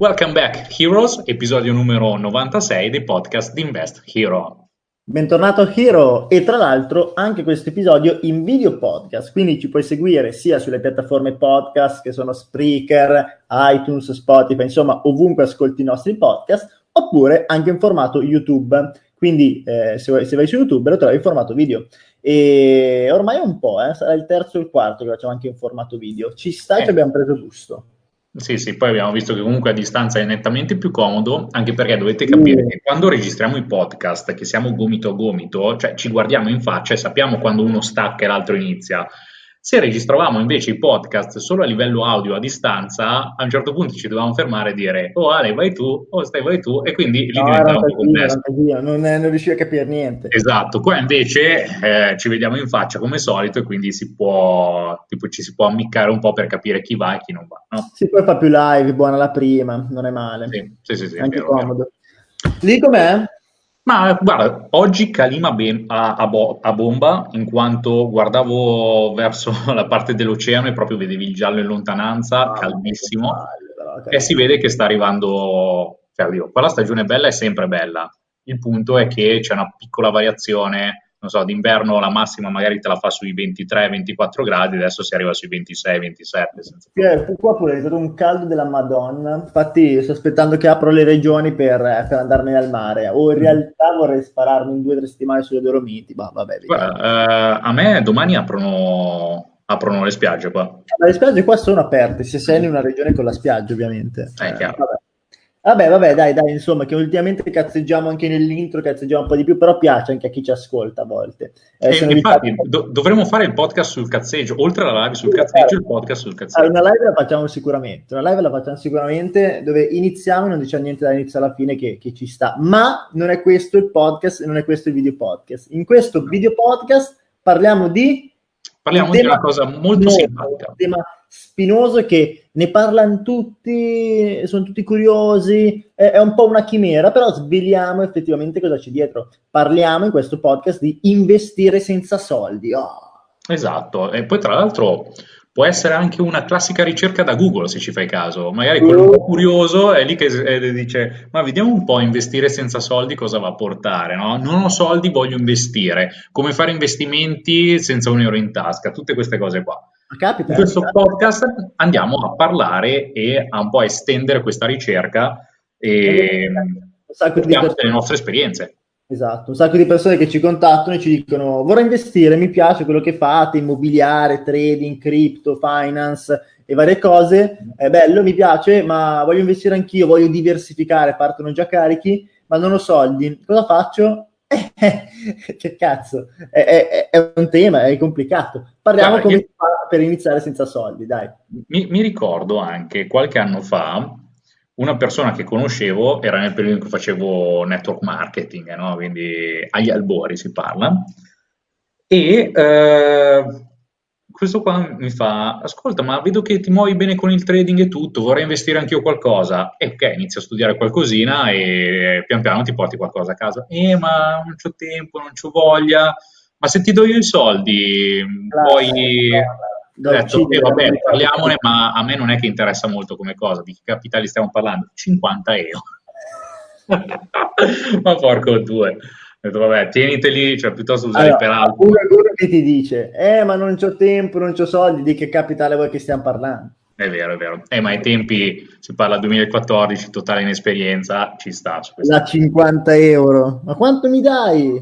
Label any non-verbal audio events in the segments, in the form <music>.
Welcome back Heroes, episodio numero 96 dei podcast di Invest Hero. Bentornato Hero e tra l'altro anche questo episodio in video podcast, quindi ci puoi seguire sia sulle piattaforme podcast che sono Spreaker, iTunes, Spotify, insomma ovunque ascolti i nostri podcast, oppure anche in formato YouTube. Quindi eh, se, vai, se, vai, su YouTube lo trovi in formato video. E ormai è un po', eh, sarà il terzo o il quarto che facciamo anche in formato video. Ci sta eh. ci abbiamo preso gusto. Sì, sì, poi abbiamo visto che comunque a distanza è nettamente più comodo, anche perché dovete capire mm. che quando registriamo i podcast, che siamo gomito a gomito, cioè ci guardiamo in faccia e sappiamo quando uno stacca e l'altro inizia. Se registravamo invece i podcast solo a livello audio a distanza, a un certo punto ci dovevamo fermare e dire oh Ale vai tu, oh stai vai tu e quindi lì no, diventava un po' complesso. Non, non riuscivo a capire niente. Esatto, qua invece eh, ci vediamo in faccia come solito e quindi si può, tipo, ci si può ammiccare un po' per capire chi va e chi non va. No? Si poi fa più live, buona la prima, non è male. Sì, sì, sì, sì Anche vero, comodo. Vero. Lì com'è? Ma guarda, oggi calima ben, a, a, bo- a, bomba, in quanto guardavo verso <laughs> la parte dell'oceano e proprio vedevi il giallo in lontananza, ah, caldissimo, bello, e si vede che sta arrivando, cioè, oddio, qua la stagione bella è sempre bella, il punto è che c'è una piccola variazione non so, d'inverno la massima magari te la fa sui 23-24 gradi, adesso si arriva sui 26-27. Eh, qua pure è stato un caldo della Madonna, infatti sto aspettando che apro le regioni per, per andarmene al mare, o in mm. realtà vorrei spararmi in due o tre settimane sulle Dolomiti, ma vabbè. Guarda, eh, a me domani aprono, aprono le spiagge qua. Ma le spiagge qua sono aperte, se sei in una regione con la spiaggia ovviamente. Eh, chiaro. Vabbè. Vabbè, vabbè, dai, dai, insomma, che ultimamente cazzeggiamo anche nell'intro, cazzeggiamo un po' di più, però piace anche a chi ci ascolta a volte. Eh, infatti, invitati... do- dovremmo fare il podcast sul cazzeggio, oltre alla live sul cazzeggio, il podcast sul cazzeggio. Allora, una live la facciamo sicuramente, una live la facciamo sicuramente, dove iniziamo e non diciamo niente dall'inizio alla fine che, che ci sta, ma non è questo il podcast, non è questo il video podcast. In questo video podcast parliamo di... Parliamo di una cosa molto simpatica. Tema spinoso che ne parlano tutti, sono tutti curiosi, è, è, un po' una chimera, però sveliamo effettivamente cosa c'è dietro. Parliamo in questo podcast di investire senza soldi. Oh. Esatto, e poi tra l'altro può essere anche una classica ricerca da Google se ci fai caso. Magari quello uh. curioso è lì che dice: Ma vediamo un po' investire senza soldi cosa va a portare. No? Non ho soldi, voglio investire. Come fare investimenti senza un euro in tasca, tutte queste cose qua. Capita, in questo capita. podcast andiamo a parlare e a un po' estendere questa ricerca e portiamo le nostre esperienze. Esatto, un sacco di persone che ci contattano e ci dicono vorrei investire, mi piace quello che fate, immobiliare, trading, crypto, finance e varie cose, è bello, mi piace, ma voglio investire anch'io, voglio diversificare, partono già carichi, ma non ho soldi, cosa faccio? <laughs> che cazzo, è, è, è, un tema, è complicato. Parliamo Guarda, come io... per iniziare senza soldi, dai. Mi, mi, ricordo anche qualche anno fa una persona che conoscevo, era nel periodo in cui facevo network marketing, no? quindi agli albori si parla, e eh, questo qua mi fa, ascolta, ma vedo che ti muovi bene con il trading e tutto, vorrei investire anch'io qualcosa. E ok, inizio a studiare qualcosina e pian piano ti porti qualcosa a casa. Eh, ma non c'ho tempo, non c'ho voglia. Ma se ti do io i soldi, poi... Ho detto, eh, vabbè, parliamone, ma a me non è che interessa molto come cosa. Di che capitali stiamo parlando? 50 euro. <laughs> ma porco due detto, vabbè, tieniteli, cioè piuttosto usare allora, per altro. Uno, uno che ti dice, eh, ma non c'ho tempo, non c'ho soldi, di che capitale vuoi che stiamo parlando? È vero, è vero. Eh, ma ai tempi si parla 2014, totale inesperienza, ci sta. La 50 euro. Ma quanto mi dai?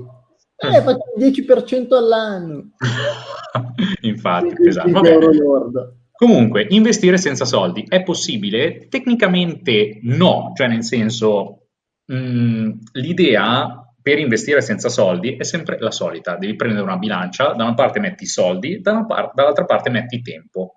Eh, faccio il 10% all'anno. <laughs> <laughs> Infatti, esatto. Comunque, investire senza soldi è possibile? Tecnicamente no, cioè nel senso, mh, mm, l'idea per investire senza soldi è sempre la solita, devi prendere una bilancia, da una parte metti i soldi, da par- dall'altra parte metti tempo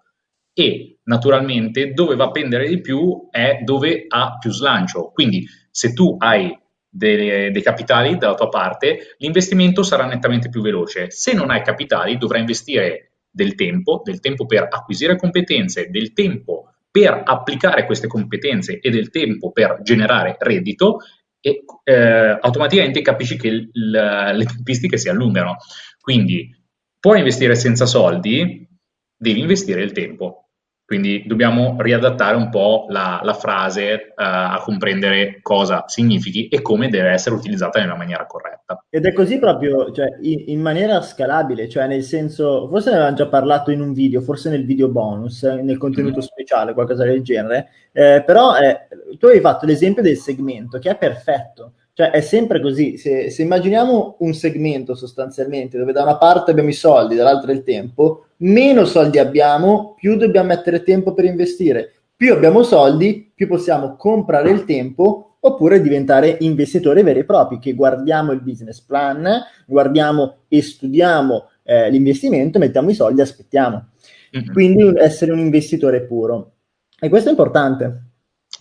e naturalmente dove va a pendere di più è dove ha più slancio. Quindi se tu hai dei, dei capitali dalla tua parte, l'investimento sarà nettamente più veloce. Se non hai capitali, dovrai investire del tempo, del tempo per acquisire competenze, del tempo per applicare queste competenze e del tempo per generare reddito e eh, automaticamente capisci che il, le tempistiche si allungano. Quindi puoi investire senza soldi, devi investire il tempo. Quindi dobbiamo riadattare un po' la, la frase uh, a comprendere cosa significhi e come deve essere utilizzata nella maniera corretta. Ed è così proprio, cioè, in, in, maniera scalabile, cioè nel senso, forse ne avevamo già parlato in un video, forse nel video bonus, nel contenuto mm. speciale, qualcosa del genere, eh, però eh, tu hai fatto l'esempio del segmento che è perfetto. Cioè è sempre così, se, se, immaginiamo un segmento sostanzialmente dove da una parte abbiamo i soldi, dall'altra il tempo, meno soldi abbiamo, più dobbiamo mettere tempo per investire. Più abbiamo soldi, più possiamo comprare il tempo oppure diventare investitori veri e propri, che guardiamo il business plan, guardiamo e studiamo eh, l'investimento, mettiamo i soldi e aspettiamo. Mm-hmm. Quindi essere un investitore puro. E questo è importante.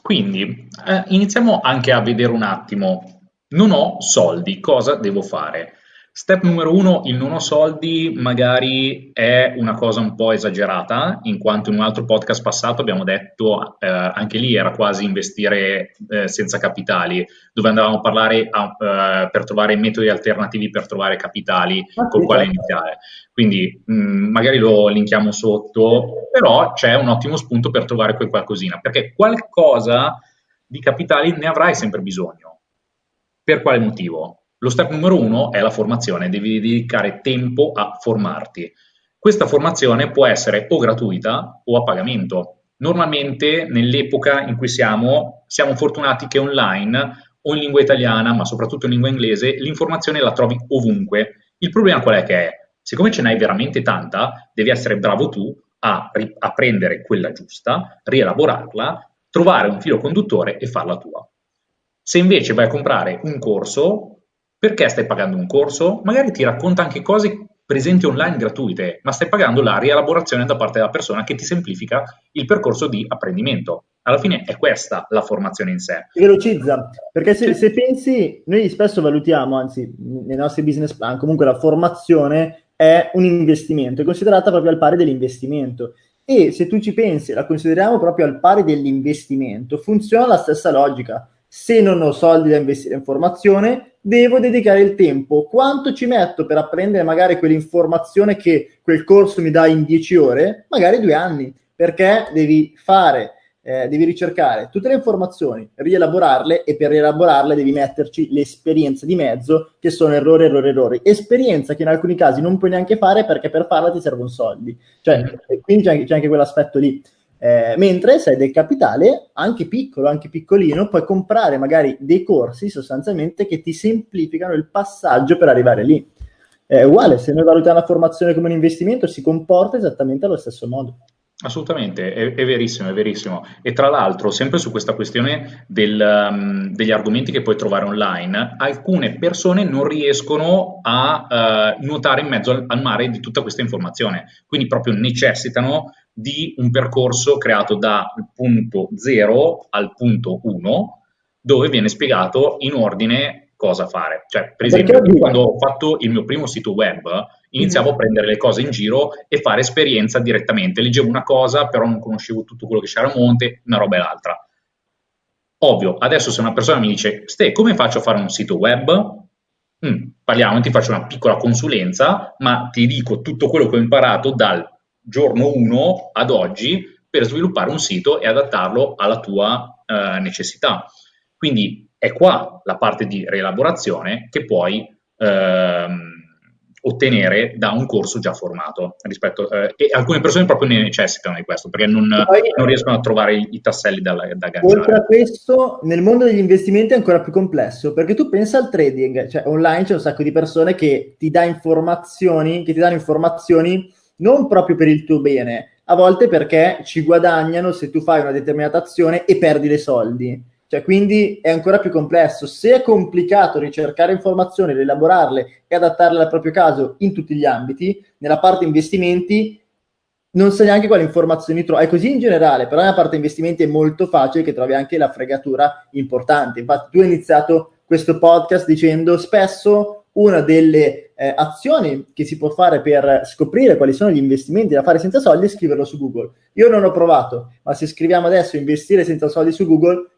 Quindi eh, iniziamo anche a vedere un attimo, non ho soldi, cosa devo fare? Step numero uno, il non ho soldi magari è una cosa un po' esagerata, in quanto in un altro podcast passato abbiamo detto, eh, anche lì era quasi investire eh, senza capitali, dove andavamo a parlare a, eh, per trovare metodi alternativi per trovare capitali ah, con quale certo. iniziare. Quindi mh, mm, magari lo linkiamo sotto, però c'è un ottimo spunto per trovare quel qualcosina, perché qualcosa di capitali ne avrai sempre bisogno. Per quale motivo? Lo step numero uno è la formazione, devi dedicare tempo a formarti. Questa formazione può essere o gratuita o a pagamento. Normalmente nell'epoca in cui siamo, siamo fortunati che online o in lingua italiana, ma soprattutto in lingua inglese, l'informazione la trovi ovunque. Il problema qual è che è? Siccome ce n'hai veramente tanta, devi essere bravo tu a, a prendere quella giusta, rielaborarla, trovare un filo conduttore e farla tua. Se invece vai a comprare un corso, perché stai pagando un corso? Magari ti racconta anche cose presenti online gratuite, ma stai pagando la rielaborazione da parte della persona che ti semplifica il percorso di apprendimento. Alla fine è questa la formazione in sé. Velocizza, perché se, se pensi, noi spesso valutiamo, anzi nei nostri business plan, comunque la formazione è un investimento, è considerata proprio al pari dell'investimento. E se tu ci pensi, la consideriamo proprio al pari dell'investimento, funziona la stessa logica se non ho soldi da investire in formazione, devo dedicare il tempo. Quanto ci metto per apprendere magari quell'informazione che quel corso mi dà in 10 ore? Magari due anni, perché devi fare, eh, devi ricercare tutte le informazioni, rielaborarle e per rielaborarle devi metterci l'esperienza di mezzo, che sono errori, errori, errori. Esperienza che in alcuni casi non puoi neanche fare perché per farla ti servono soldi. Cioè, quindi c'è anche, c'è anche quell'aspetto lì. Eh, mentre se hai del capitale, anche piccolo, anche piccolino, puoi comprare magari dei corsi sostanzialmente che ti semplificano il passaggio per arrivare lì. È uguale, se noi valutiamo la formazione come un investimento, si comporta esattamente allo stesso modo. Assolutamente, è, è, verissimo, è verissimo. E tra l'altro, sempre su questa questione del, um, degli argomenti che puoi trovare online, alcune persone non riescono a uh, nuotare in mezzo al, al, mare di tutta questa informazione, quindi proprio necessitano di un percorso creato dal punto 0 al punto 1, dove viene spiegato in ordine cosa fare. Cioè, per esempio, quando ho fatto il mio primo sito web, iniziavo mm-hmm. a prendere le cose in giro e fare esperienza direttamente. Leggevo una cosa, però non conoscevo tutto quello che c'era a monte, una roba e l'altra. Ovvio, adesso se una persona mi dice, Ste, come faccio a fare un sito web? Mm, parliamo, ti faccio una piccola consulenza, ma ti dico tutto quello che ho imparato dal giorno 1 ad oggi per sviluppare un sito e adattarlo alla tua eh, necessità. Quindi è qua la parte di rielaborazione che puoi ehm, ottenere da un corso già formato. Rispetto, eh, e alcune persone proprio ne necessitano di questo perché non, poi, non riescono a trovare i, i tasselli da, da agganciare. Oltre a questo, nel mondo degli investimenti è ancora più complesso perché tu pensa al trading, cioè online c'è un sacco di persone che ti dà informazioni, che ti danno informazioni non proprio per il tuo bene, a volte perché ci guadagnano se tu fai una determinata azione e perdi dei soldi. Cioè, quindi è ancora più complesso. Se è complicato ricercare informazioni, rielaborarle e adattarle al proprio caso in tutti gli ambiti, nella parte investimenti non sai neanche quali informazioni trovi. È così in generale, però nella parte investimenti è molto facile che trovi anche la fregatura importante. Infatti, tu hai iniziato questo podcast dicendo spesso una delle eh, azioni che si può fare per scoprire quali sono gli investimenti da fare senza soldi è scriverlo su Google. Io non ho provato, ma se scriviamo adesso investire senza soldi su Google,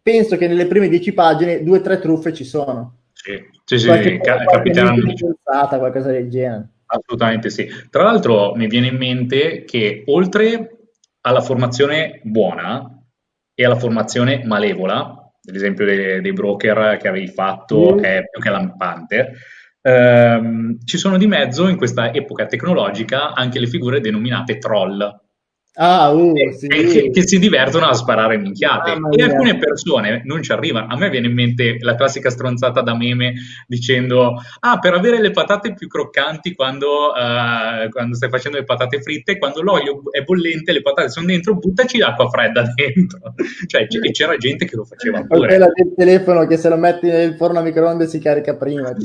penso che nelle prime dieci pagine due o tre truffe ci sono. Sì, sì, sì, qualche, ca- capiteranno. Qualcosa del genere. Assolutamente sì. Tra l'altro mi viene in mente che oltre alla formazione buona e alla formazione malevola, l'esempio dei, dei broker che avevi fatto mm. è più che lampante, ehm, ci sono di mezzo in questa epoca tecnologica anche le figure denominate troll Ah, uh, sì. che, che, si divertono a sparare minchiate. Ah, e alcune persone non ci arrivano. A me viene in mente la classica stronzata da meme dicendo: Ah, per avere le patate più croccanti quando, uh, quando stai facendo le patate fritte, quando l'olio è bollente, le patate sono dentro, buttaci l'acqua fredda <laughs> dentro. cioè, c- c'era gente che lo faceva pure. Quella del telefono che se lo metti nel forno a microonde si carica prima. <laughs>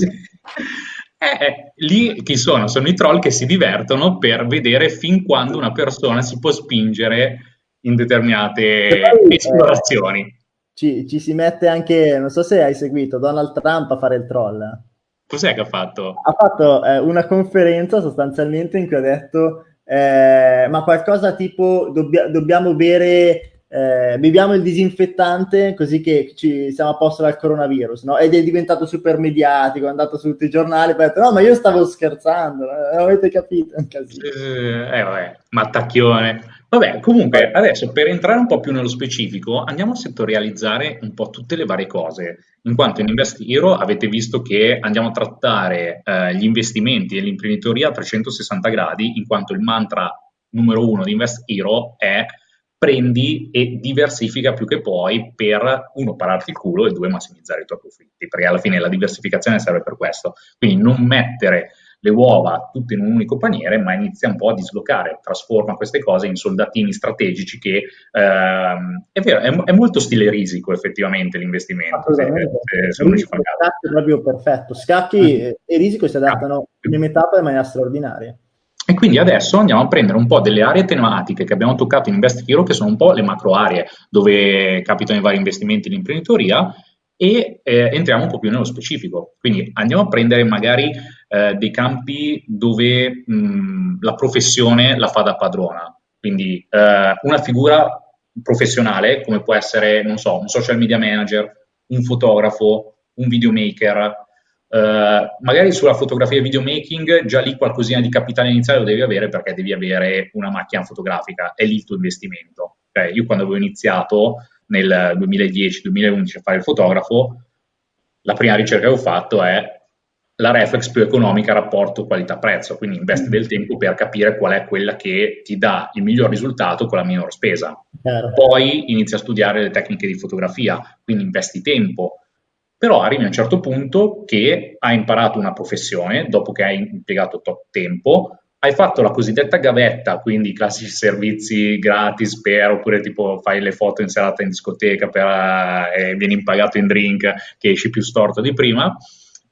Eh, eh, lì chi sono? Sono i troll che si divertono per vedere fin quando una persona si può spingere in determinate poi, esplorazioni. Eh, ci, ci, si mette anche, non so se hai seguito, Donald Trump a fare il troll. Cos'è che ha fatto? Ha fatto eh, una conferenza sostanzialmente in cui ha detto eh, ma qualcosa tipo dobbia, dobbiamo bere eh, beviamo il disinfettante così che ci siamo a posto dal coronavirus, no? Ed è diventato super mediatico, è andato su tutti i giornali, poi ha detto, no, ma io stavo scherzando, non avete capito? Eh, eh, vabbè, mattacchione. Vabbè, comunque, adesso per entrare un po' più nello specifico, andiamo a settorializzare un po' tutte le varie cose, in quanto in Invest Hero avete visto che andiamo a trattare eh, gli investimenti e l'imprenditoria a 360 gradi, in quanto il mantra numero uno di Invest Hero è prendi e diversifica più che poi per, uno, pararti il culo e due, massimizzare i tuoi profitti, perché alla fine la diversificazione serve per questo. Quindi non mettere le uova tutte in un unico paniere, ma inizia un po' a dislocare, trasforma queste cose in soldatini strategici che ehm, è vero, è, è, molto stile risico effettivamente l'investimento. Se, se, se uno ci fa Scacchi è proprio perfetto. Scacchi mm. e risico si adattano in metà in maniera straordinaria. E quindi adesso andiamo a prendere un po' delle aree tematiche che abbiamo toccato in Invest Hero, che sono un po' le macro aree dove capitano i vari investimenti in imprenditoria, e eh, entriamo un po' più nello specifico. Quindi andiamo a prendere magari eh, dei campi dove mh, la professione la fa da padrona. Quindi eh, una figura professionale, come può essere, non so, un social media manager, un fotografo, un videomaker, Uh, magari sulla fotografia e videomaking già lì qualcosina di capitale iniziale lo devi avere perché devi avere una macchina fotografica, è lì il tuo investimento. Cioè, io quando avevo iniziato nel 2010-2011 a fare il fotografo, la prima ricerca che ho fatto è la reflex più economica rapporto qualità-prezzo, quindi investi del tempo per capire qual è quella che ti dà il miglior risultato con la minor spesa. Poi inizi a studiare le tecniche di fotografia, quindi investi tempo, però arrivi a un certo punto che hai imparato una professione, dopo che hai impiegato tot tempo, hai fatto la cosiddetta gavetta, quindi i classici servizi gratis per, oppure tipo fai le foto in serata in discoteca per, eh, vieni impagato in drink che esci più storto di prima,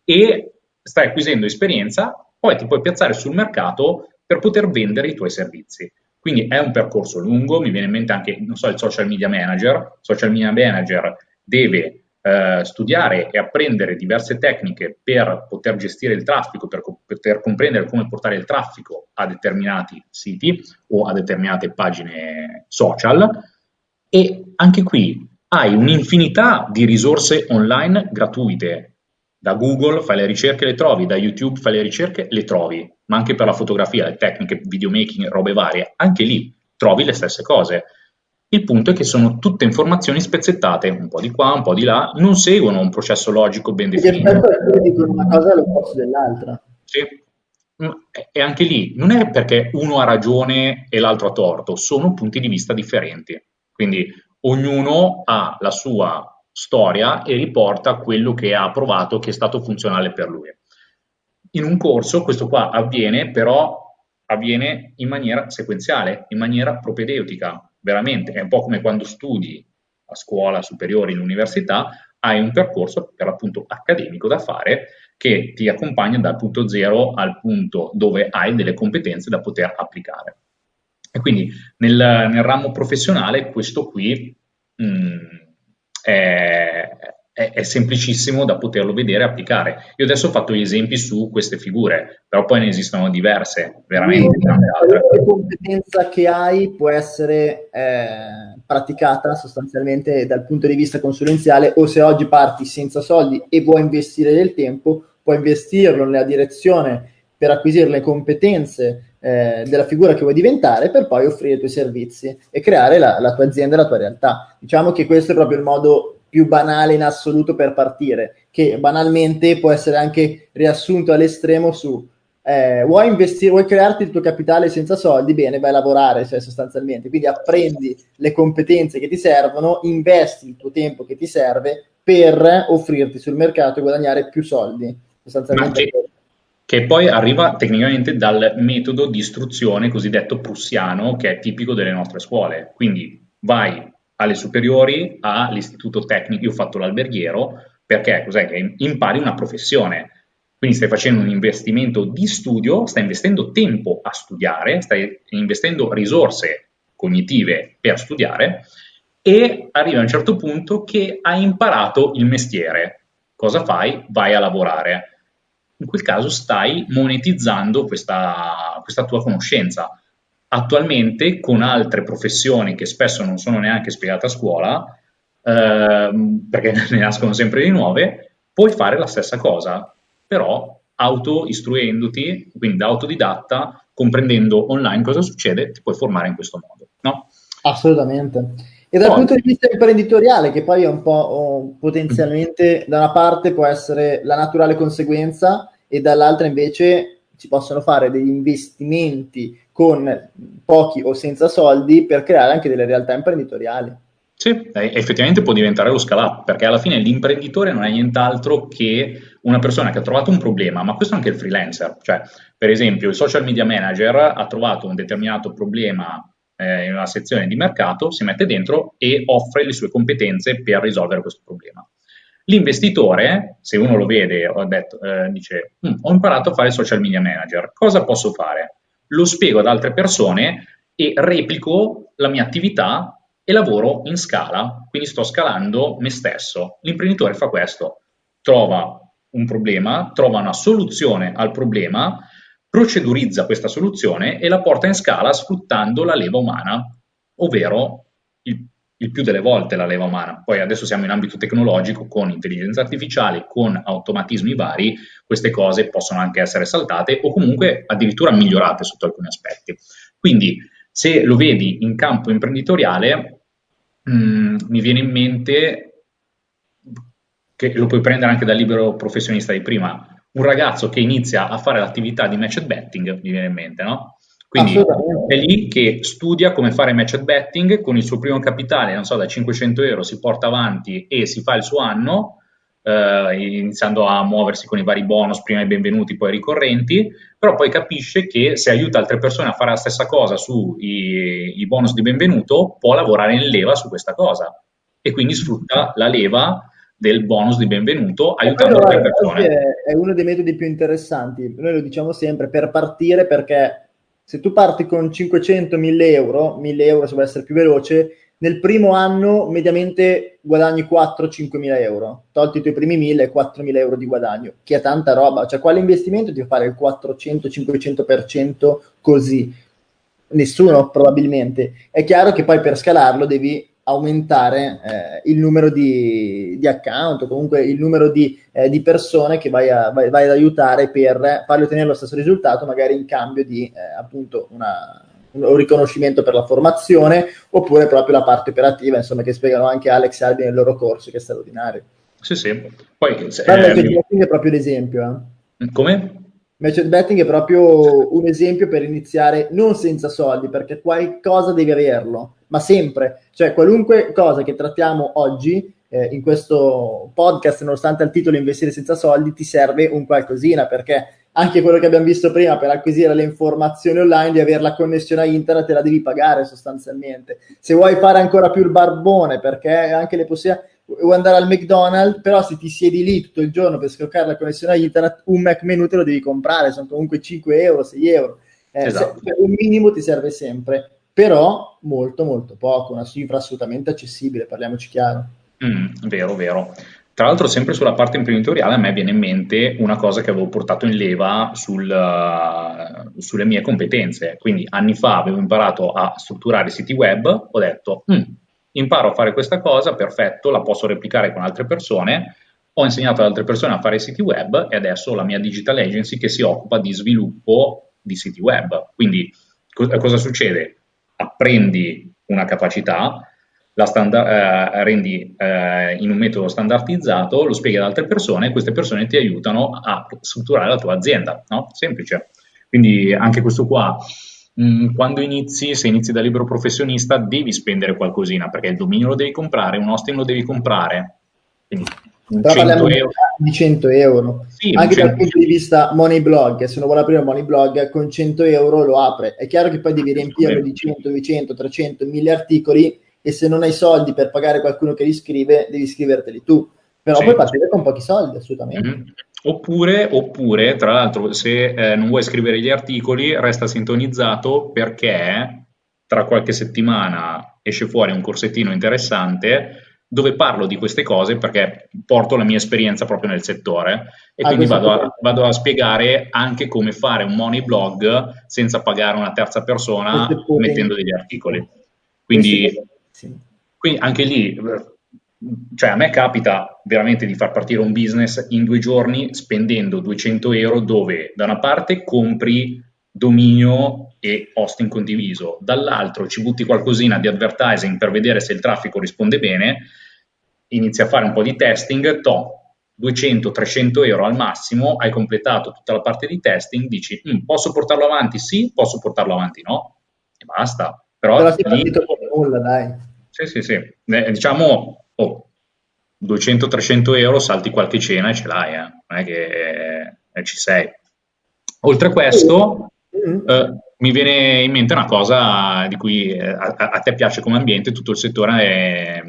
e stai acquisendo esperienza, poi ti puoi piazzare sul mercato per poter vendere i tuoi servizi. Quindi è un percorso lungo, mi viene in mente anche, non so, il social media manager. Social media manager deve eh, studiare e apprendere diverse tecniche per poter gestire il traffico, per co- poter comprendere come portare il traffico a determinati siti o a determinate pagine social. E anche qui hai un'infinità di risorse online gratuite. Da Google fai le ricerche, le trovi, da YouTube fai le ricerche, le trovi, ma anche per la fotografia, le tecniche, videomaking, robe varie, anche lì trovi le stesse cose. Il punto è che sono tutte informazioni spezzettate, un po' di qua, un po' di là, non seguono un processo logico ben definito. E dicono una cosa all'opposto dell'altra. Sì. Mm, e anche lì non è perché uno ha ragione e l'altro ha torto, sono punti di vista differenti. Quindi ognuno ha la sua storia e riporta quello che ha provato che è stato funzionale per lui. In un corso questo qua avviene, però avviene in maniera sequenziale, in maniera propedeutica veramente, è un po' come quando studi a scuola superiore in università, hai un percorso per l'appunto accademico da fare che ti accompagna dal punto zero al punto dove hai delle competenze da poter applicare. E quindi nel, nel ramo professionale questo qui mh, mm, è, è, è, semplicissimo da poterlo vedere e applicare. Io adesso ho fatto gli esempi su queste figure, però poi ne esistono diverse, veramente. La competenza che hai può essere eh, praticata sostanzialmente dal punto di vista consulenziale o se oggi parti senza soldi e vuoi investire del tempo, puoi investirlo nella direzione per acquisire le competenze eh, della figura che vuoi diventare per poi offrire i tuoi servizi e creare la, la tua azienda e la tua realtà. Diciamo che questo è proprio il modo più banale in assoluto per partire, che banalmente può essere anche riassunto all'estremo su eh, vuoi investire, vuoi crearti il tuo capitale senza soldi, bene, vai a lavorare cioè, sostanzialmente, quindi apprendi le competenze che ti servono, investi il tuo tempo che ti serve per offrirti sul mercato e guadagnare più soldi. Sostanzialmente. Che, che poi arriva tecnicamente dal metodo di istruzione cosiddetto prussiano che è tipico delle nostre scuole. Quindi vai alle superiori, all'istituto tecnico, io ho fatto l'alberghiero, perché cos'è che impari una professione quindi stai facendo un investimento di studio, stai investendo tempo a studiare, stai investendo risorse cognitive per studiare e arriva a un certo punto che hai imparato il mestiere. Cosa fai? Vai a lavorare. In quel caso stai monetizzando questa, questa tua conoscenza. Attualmente con altre professioni che spesso non sono neanche spiegate a scuola, ehm, perché <laughs> ne nascono sempre di nuove, puoi fare la stessa cosa però auto-istruendoti, quindi da autodidatta, comprendendo online cosa succede, ti puoi formare in questo modo, no? Assolutamente. E dal poi, punto di vista imprenditoriale, che poi è un po' oh, potenzialmente, da una parte può essere la naturale conseguenza e dall'altra invece si possono fare degli investimenti con pochi o senza soldi per creare anche delle realtà imprenditoriali. Sì, effettivamente può diventare lo scale up, perché alla fine l'imprenditore non è nient'altro che una persona che ha trovato un problema, ma questo è anche il freelancer. Cioè, per esempio, il social media manager ha trovato un determinato problema eh, in una sezione di mercato, si mette dentro e offre le sue competenze per risolvere questo problema. L'investitore, se uno lo vede, ho detto, eh, dice, hm, ho imparato a fare social media manager, cosa posso fare? Lo spiego ad altre persone e replico la mia attività e lavoro in scala, quindi sto scalando me stesso. L'imprenditore fa questo, trova un problema, trova una soluzione al problema, procedurizza questa soluzione e la porta in scala sfruttando la leva umana, ovvero il, il più delle volte la leva umana. Poi adesso siamo in ambito tecnologico con intelligenza artificiale, con automatismi vari, queste cose possono anche essere saltate o comunque addirittura migliorate sotto alcuni aspetti. Quindi se lo vedi in campo imprenditoriale, mh, mm, mi viene in mente che lo puoi prendere anche dal libero professionista di prima, un ragazzo che inizia a fare l'attività di match betting, mi viene in mente, no? Quindi è lì che studia come fare match betting con il suo primo capitale, non so, da 500 euro si porta avanti e si fa il suo anno eh, iniziando a muoversi con i vari bonus, prima i benvenuti, poi i ricorrenti, però poi capisce che se aiuta altre persone a fare la stessa cosa sui bonus di benvenuto, può lavorare in leva su questa cosa e quindi sfrutta la leva del bonus di benvenuto aiutando altre persone. È uno dei metodi più interessanti, noi lo diciamo sempre, per partire perché se tu parti con 500-1000 euro, 1000 euro se vuoi essere più veloce, nel primo anno mediamente guadagni 4-5 mila euro, tolti i tuoi primi 1000 e 4 mila euro di guadagno, che è tanta roba. Cioè, quale investimento ti fa fare il 400-500% così? Nessuno, probabilmente. È chiaro che poi per scalarlo devi aumentare eh, il numero di, di, account o comunque il numero di, eh, di persone che vai, a, vai, vai, ad aiutare per farli ottenere lo stesso risultato, magari in cambio di eh, appunto una, un riconoscimento per la formazione oppure proprio la parte operativa, insomma, che spiegano anche Alex e Albi nel loro corso, che è straordinario. Sì, sì. Poi, se, ehm... betting è proprio l'esempio. Eh. Come? Match betting è proprio un esempio per iniziare non senza soldi, perché qualcosa devi averlo, ma sempre. Cioè, qualunque cosa che trattiamo oggi eh, in questo podcast, nonostante il titolo Investire senza soldi, ti serve un qualcosina, perché anche quello che abbiamo visto prima per acquisire le informazioni online, di avere la connessione a internet, te la devi pagare sostanzialmente. Se vuoi fare ancora più il barbone, perché anche le possibilità, vuoi andare al McDonald's, però se ti siedi lì tutto il giorno per scaricare la connessione a internet, un Mac menu te lo devi comprare, sono comunque 5 euro, 6 euro. Eh, esatto. se, un minimo ti serve sempre, però molto molto poco, una cifra assolutamente accessibile, parliamoci chiaro. Mm, vero, vero. Tra l'altro, sempre sulla parte imprenditoriale, a me viene in mente una cosa che avevo portato in leva sul, uh, sulle mie competenze. Quindi anni fa avevo imparato a strutturare siti web, ho detto, mm, imparo a fare questa cosa, perfetto, la posso replicare con altre persone. Ho insegnato ad altre persone a fare siti web e adesso ho la mia digital agency che si occupa di sviluppo di siti web. Quindi co- cosa succede? Apprendi una capacità, la standard, eh, rendi eh, in un metodo standardizzato, lo spieghi ad altre persone e queste persone ti aiutano a strutturare la tua azienda, no? Semplice. Quindi anche questo qua, mh, mm, quando inizi, se inizi da libero professionista, devi spendere qualcosina, perché il dominio lo devi comprare, un hosting lo devi comprare. Quindi 100 euro. di 100 euro. Sì, Anche 100... dal punto di vista money blog, se uno vuole aprire un money blog con 100 euro lo apre. È chiaro che poi devi riempirlo di 100, 200, 300, 1000 articoli e se non hai soldi per pagare qualcuno che li scrive, devi scriverteli tu. Però sì. puoi partire con pochi soldi, assolutamente. Mm-hmm. Oppure, oppure, tra l'altro, se eh, non vuoi scrivere gli articoli, resta sintonizzato perché tra qualche settimana esce fuori un corsettino interessante dove parlo di queste cose perché porto la mia esperienza proprio nel settore e ah, quindi vado a, vado a, spiegare anche come fare un money blog senza pagare una terza persona mettendo degli articoli. Quindi sì. Quindi anche lì, cioè a me capita veramente di far partire un business in due giorni spendendo 200 euro dove da una parte compri dominio e hosting condiviso, dall'altro ci butti qualcosina di advertising per vedere se il traffico risponde bene, inizi a fare un po' di testing, to 200-300 euro al massimo, hai completato tutta la parte di testing, dici mm, posso portarlo avanti? Sì, posso portarlo avanti? No? E basta. Però, Però si lì... con nulla, dai. Sì, sì, sì. Eh, diciamo, oh, 200-300 euro salti qualche cena e ce l'hai, eh. non è che eh, ci sei. Oltre a questo, mm-hmm. eh, mi viene in mente una cosa di cui eh, a, a, te piace come ambiente, tutto il settore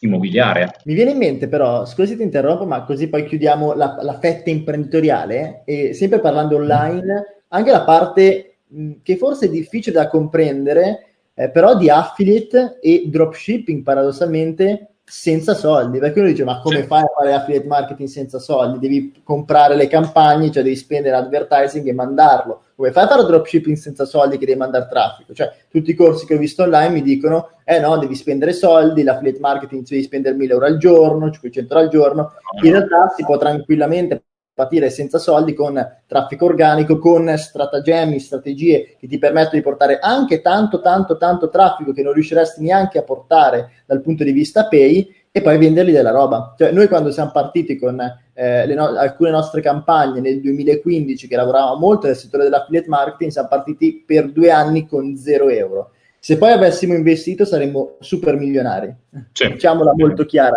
immobiliare. Mi viene in mente però, scusa se ti interrompo, ma così poi chiudiamo la, la fetta imprenditoriale, e sempre parlando online, anche la parte mh, che forse è difficile da comprendere, eh, però di affiliate e dropshipping paradossalmente senza soldi, perché uno dice ma come fai a fare affiliate marketing senza soldi? Devi comprare le campagne, cioè devi spendere advertising e mandarlo. Come fai a fare dropshipping senza soldi che devi mandare traffico? Cioè tutti i corsi che ho visto online mi dicono eh no, devi spendere soldi, l'affiliate marketing devi spendere 1000 euro al giorno, 500 euro al giorno. In realtà si può tranquillamente partire senza soldi con traffico organico, con stratagemmi, strategie che ti permettono di portare anche tanto, tanto, tanto traffico che non riusciresti neanche a portare dal punto di vista pay e poi vendergli della roba. Cioè, noi quando siamo partiti con eh, no- alcune nostre campagne nel 2015 che lavoravamo molto nel settore dell'affiliate marketing, siamo partiti per due anni con zero euro. Se poi avessimo investito saremmo super milionari, sì. diciamola molto chiara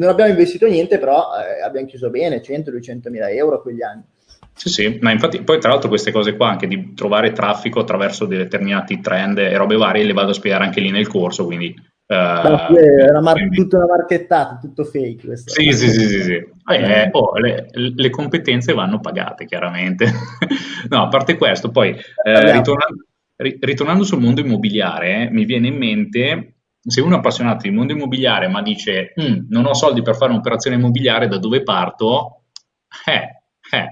non abbiamo investito niente, però eh, abbiamo chiuso bene, 100-200 mila euro quegli anni. Sì, sì, ma infatti poi tra l'altro queste cose qua, anche di trovare traffico attraverso determinati trend e robe varie, le vado a spiegare anche lì nel corso, quindi... Uh, è una mar- tutta una marchettata, tutto fake. Questo. Sì, sì, sì, sì, sì. Eh, oh, le, le, competenze vanno pagate, chiaramente. <laughs> no, a parte questo, poi eh, ritornando, ritornando, sul mondo immobiliare, mi viene in mente se uno è appassionato di mondo immobiliare ma dice mm, non ho soldi per fare un'operazione immobiliare, da dove parto? Eh, eh,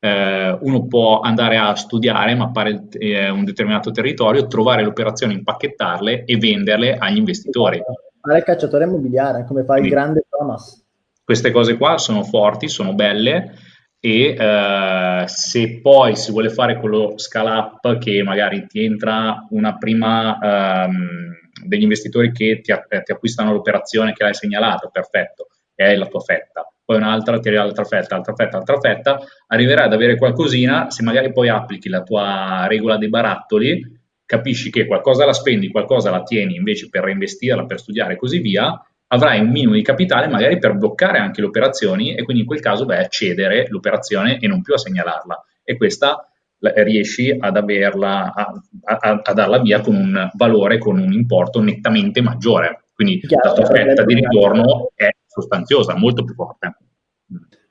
eh, uno può andare a studiare, mappare eh, un determinato territorio, trovare le operazioni, impacchettarle e venderle agli investitori. Fare il cacciatore immobiliare, come fa Quindi, il grande Thomas. Queste cose qua sono forti, sono belle e eh, se poi si vuole fare quello scale up che magari ti entra una prima... Um, degli investitori che ti, ti acquistano l'operazione che hai segnalato, perfetto, è la tua fetta poi un'altra, ti arriva l'altra fetta, altra fetta, altra fetta, arriverai ad avere qualcosina, se magari poi applichi la tua regola dei barattoli, capisci che qualcosa la spendi, qualcosa la tieni invece per reinvestirla, per studiare e così via, avrai un minimo di capitale magari per bloccare anche le operazioni e quindi in quel caso vai a cedere l'operazione e non più a segnalarla. E questa riesci ad averla, a, a, a, darla via con un valore, con un importo nettamente maggiore. Quindi Chiaro, la tua offerta di ritorno è sostanziosa, molto più forte.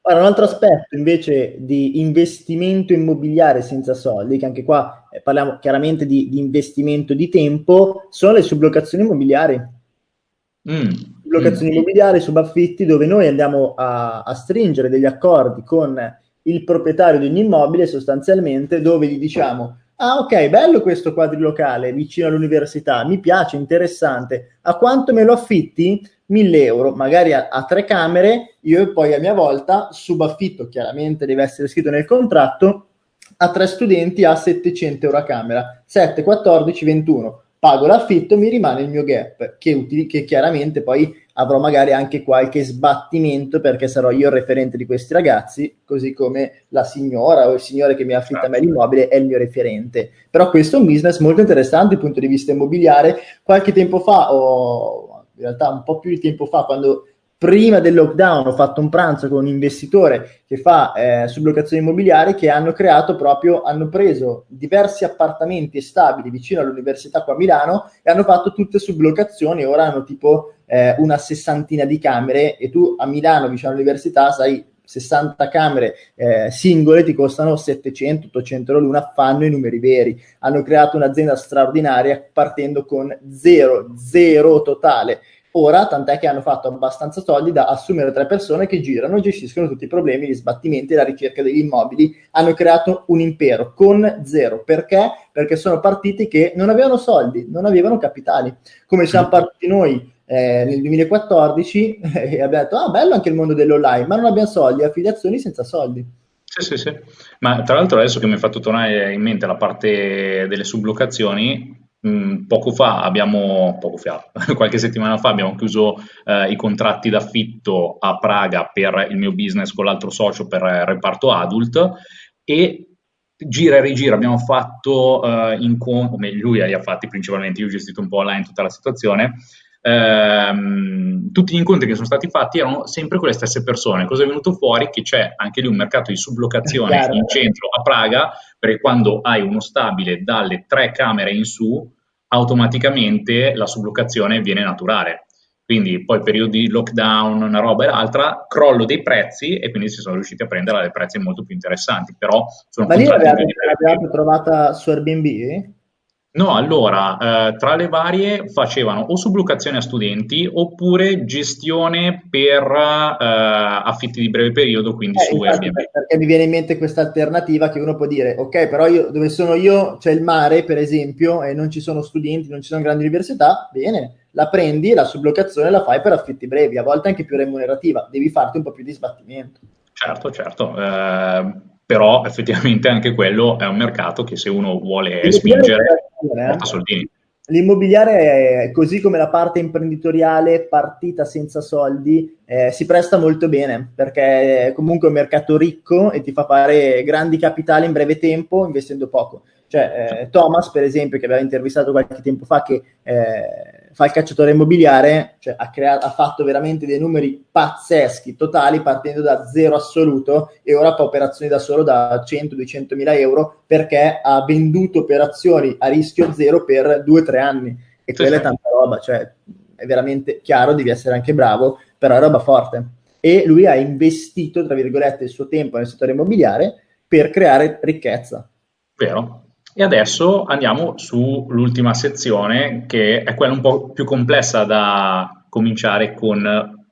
Ora, un altro aspetto invece di investimento immobiliare senza soldi, che anche qua eh, parliamo chiaramente di, di, investimento di tempo, sono le sublocazioni immobiliari. Mm. Sublocazioni mm. immobiliari, subaffitti, dove noi andiamo a, a stringere degli accordi con il proprietario di un immobile sostanzialmente dove gli diciamo ah ok bello questo quadrilocale vicino all'università mi piace interessante a quanto me lo affitti? 1000 euro magari a, a tre camere io poi a mia volta subaffitto chiaramente deve essere scritto nel contratto a tre studenti a 700 euro a camera, 7, 14, 21. Pago l'affitto, mi rimane il mio gap, che, utili- che chiaramente poi avrò magari anche qualche sbattimento perché sarò io il referente di questi ragazzi, così come la signora o il signore che mi affitta a me l'immobile è il mio referente. Però questo è un business molto interessante dal punto di vista immobiliare. Qualche tempo fa, o in realtà un po' più di tempo fa, quando prima del lockdown ho fatto un pranzo con un investitore che fa eh, sublocazioni immobiliari che hanno creato proprio, hanno preso diversi appartamenti stabili vicino all'università qua a Milano e hanno fatto tutte sublocazioni, ora hanno tipo eh, una sessantina di camere e tu a Milano vicino all'università sai 60 camere eh, singole ti costano 700-800 euro l'una, fanno i numeri veri. Hanno creato un'azienda straordinaria partendo con zero, zero totale Ora, tant'è che hanno fatto abbastanza soldi da assumere tre persone che girano, gestiscono tutti i problemi, gli sbattimenti, la ricerca degli immobili. Hanno creato un impero con zero. Perché? Perché sono partiti che non avevano soldi, non avevano capitali. Come siamo partiti noi eh, nel 2014 <laughs> e abbiamo detto, ah, bello anche il mondo dell'online, ma non abbiamo soldi, affiliazioni senza soldi. Sì, sì, sì. Ma tra l'altro adesso che mi hai fatto tornare in mente la parte delle sublocazioni, poco fa abbiamo, poco fa, <laughs> qualche settimana fa abbiamo chiuso eh, i contratti d'affitto a Praga per il mio business con l'altro socio per il reparto adult e gira e rigira abbiamo fatto eh, incontri, o meglio lui li ha fatti principalmente, io ho gestito un po' online tutta la situazione, ehm, tutti gli incontri che sono stati fatti erano sempre con le stesse persone. Cosa è venuto fuori? Che c'è anche lì un mercato di sublocazione <laughs> in centro a Praga, perché quando hai uno stabile dalle tre camere in su, automaticamente la sublocazione viene naturale. Quindi poi periodi di lockdown, una roba e l'altra, crollo dei prezzi e quindi si sono riusciti a prendere a dei prezzi molto più interessanti. Però sono Ma lì l'avete trovata su Airbnb? No, allora, eh, tra le varie facevano o sublocazione a studenti oppure gestione per eh, affitti di breve periodo, quindi eh, su Airbnb. Perché mi viene in mente questa alternativa che uno può dire, ok, però io dove sono io c'è il mare, per esempio, e non ci sono studenti, non ci sono grandi università, bene, la prendi la sublocazione la fai per affitti brevi, a volte anche più remunerativa, devi farti un po' più di sbattimento. Certo, certo. Eh, però effettivamente anche quello è un mercato che se uno vuole spingere porta soldini. L'immobiliare, è, così come la parte imprenditoriale partita senza soldi, eh, si presta molto bene perché è comunque un mercato ricco e ti fa fare grandi capitali in breve tempo investendo poco. Cioè, eh, Thomas, per esempio, che aveva intervistato qualche tempo fa, che eh, fa il cacciatore immobiliare, cioè, ha, creato, ha, fatto veramente dei numeri pazzeschi, totali, partendo da zero assoluto e ora fa operazioni da solo da 100-200 mila euro perché ha venduto operazioni a rischio zero per due o tre anni. E quella è tanta roba, cioè, è veramente chiaro, devi essere anche bravo, però è roba forte. E lui ha investito, tra virgolette, il suo tempo nel settore immobiliare per creare ricchezza. Vero, e adesso andiamo sull'ultima sezione, che è quella un po' più complessa da cominciare con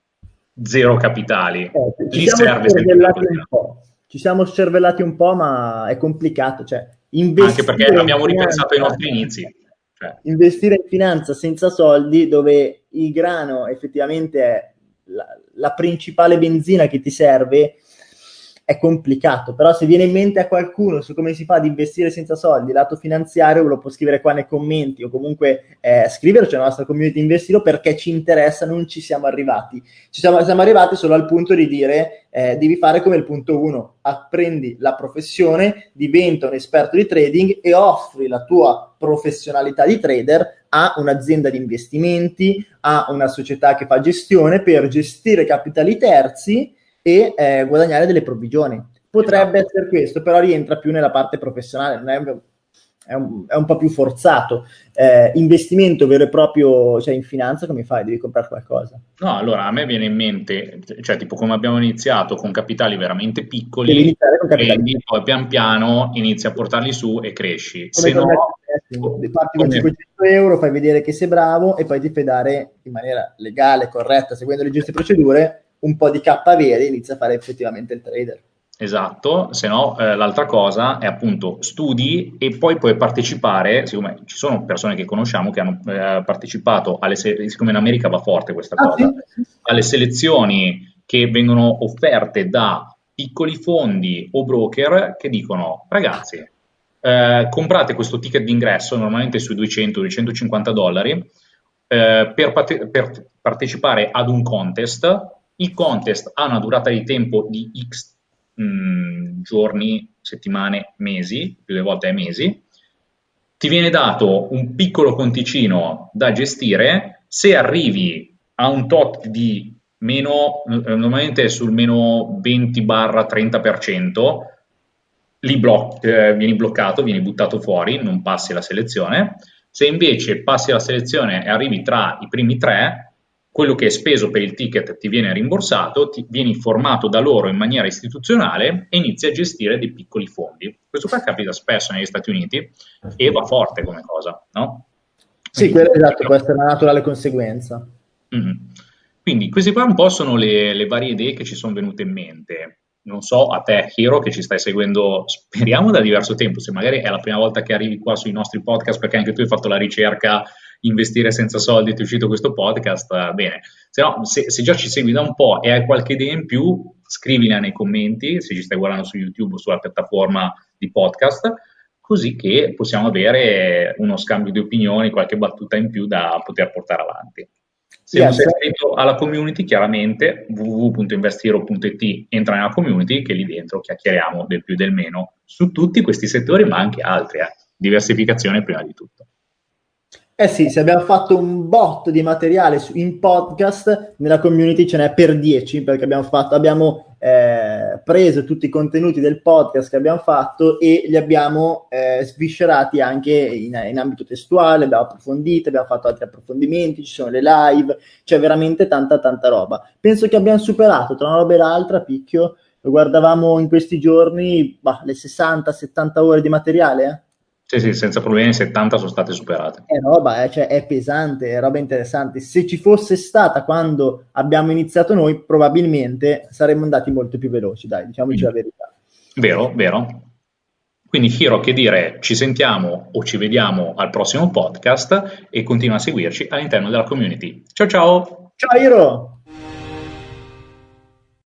zero capitali. Eh, ci, siamo ci, siamo scervellati un po', ma è complicato. Cioè, Anche perché abbiamo ripensato ai nostri inizi. Cioè. Investire in finanza senza soldi, dove il grano effettivamente è la, la principale benzina che ti serve, è complicato, però se viene in mente a qualcuno su come si fa ad investire senza soldi, lato finanziario, ve lo può scrivere qua nei commenti o comunque eh, scriverci alla nostra community investiro perché ci interessa, non ci siamo arrivati. Ci siamo, siamo arrivati solo al punto di dire eh, devi fare come il punto 1, apprendi la professione, diventa un esperto di trading e offri la tua professionalità di trader a un'azienda di investimenti, a una società che fa gestione per gestire capitali terzi e eh, guadagnare delle provvigioni. Potrebbe esatto. essere questo, però rientra più nella parte professionale, non è, è, un, è un po' più forzato. Eh, investimento vero e proprio, cioè in finanza, come fai? Devi comprare qualcosa? No, allora a me viene in mente, cioè tipo come abbiamo iniziato con capitali veramente piccoli, quindi poi pian piano inizi a portarli su e cresci. Come Se no, parti con 500 euro, fai vedere che sei bravo e poi ti fai dare in maniera legale, corretta, seguendo le giuste procedure, un po' di K veri inizia a fare effettivamente il trader. Esatto, se no eh, l'altra cosa è appunto studi e poi puoi partecipare, siccome ci sono persone che conosciamo che hanno eh, partecipato alle se- siccome in America va forte questa ah, cosa, sì? alle selezioni che vengono offerte da piccoli fondi o broker che dicono ragazzi, eh, comprate questo ticket d'ingresso normalmente sui 200-250 dollari eh, per, parte- per partecipare ad un contest. Il contest ha una durata di tempo di X mh, mm, giorni, settimane, mesi, più delle volte è mesi. Ti viene dato un piccolo conticino da gestire. Se arrivi a un tot di meno, eh, normalmente sul meno 20-30%, lì bloc- eh, vieni bloccato, vieni buttato fuori, non passi la selezione. Se invece passi la selezione e arrivi tra i primi tre, quello che è speso per il ticket ti viene rimborsato, ti vieni informato da loro in maniera istituzionale e inizi a gestire dei piccoli fondi. Questo qua capita spesso negli Stati Uniti e va forte come cosa, no? Sì, quello, esatto, può essere una naturale conseguenza. Mm-hmm. Quindi queste qua un po' sono le, le varie idee che ci sono venute in mente non so a te, Hiro, che ci stai seguendo, speriamo da diverso tempo, se magari è la prima volta che arrivi qua sui nostri podcast, perché anche tu hai fatto la ricerca investire senza soldi, ti è uscito questo podcast, bene. Se, no, se, se, già ci segui da un po' e hai qualche idea in più, scrivila nei commenti, se ci stai guardando su YouTube o sulla piattaforma di podcast, così che possiamo avere uno scambio di opinioni, qualche battuta in più da poter portare avanti. Se yes. non sei iscritto alla community, chiaramente www.investiro.it entra nella community che lì dentro chiacchieriamo del più e del meno su tutti questi settori, ma anche altri, eh. diversificazione prima di tutto. Eh sì, se abbiamo fatto un bot di materiale in podcast, nella community ce n'è per 10 perché abbiamo, fatto, abbiamo eh, preso tutti i contenuti del podcast che abbiamo fatto e li abbiamo eh, sviscerati anche in, in, ambito testuale, abbiamo approfondito, abbiamo fatto altri approfondimenti, ci sono le live, c'è veramente tanta tanta roba. Penso che abbiamo superato tra una roba e l'altra, picchio, guardavamo in questi giorni, bah, le 60-70 ore di materiale, eh? Sì, sì, senza problemi 70 sono state superate. È roba, eh, cioè è pesante, è roba interessante. Se ci fosse stata quando abbiamo iniziato noi, probabilmente saremmo andati molto più veloci, dai, diciamoci mm. la verità. Vero, vero. Quindi Hiro, che dire, ci sentiamo o ci vediamo al prossimo podcast e continua a seguirci all'interno della community. Ciao ciao! Ciao Hiro!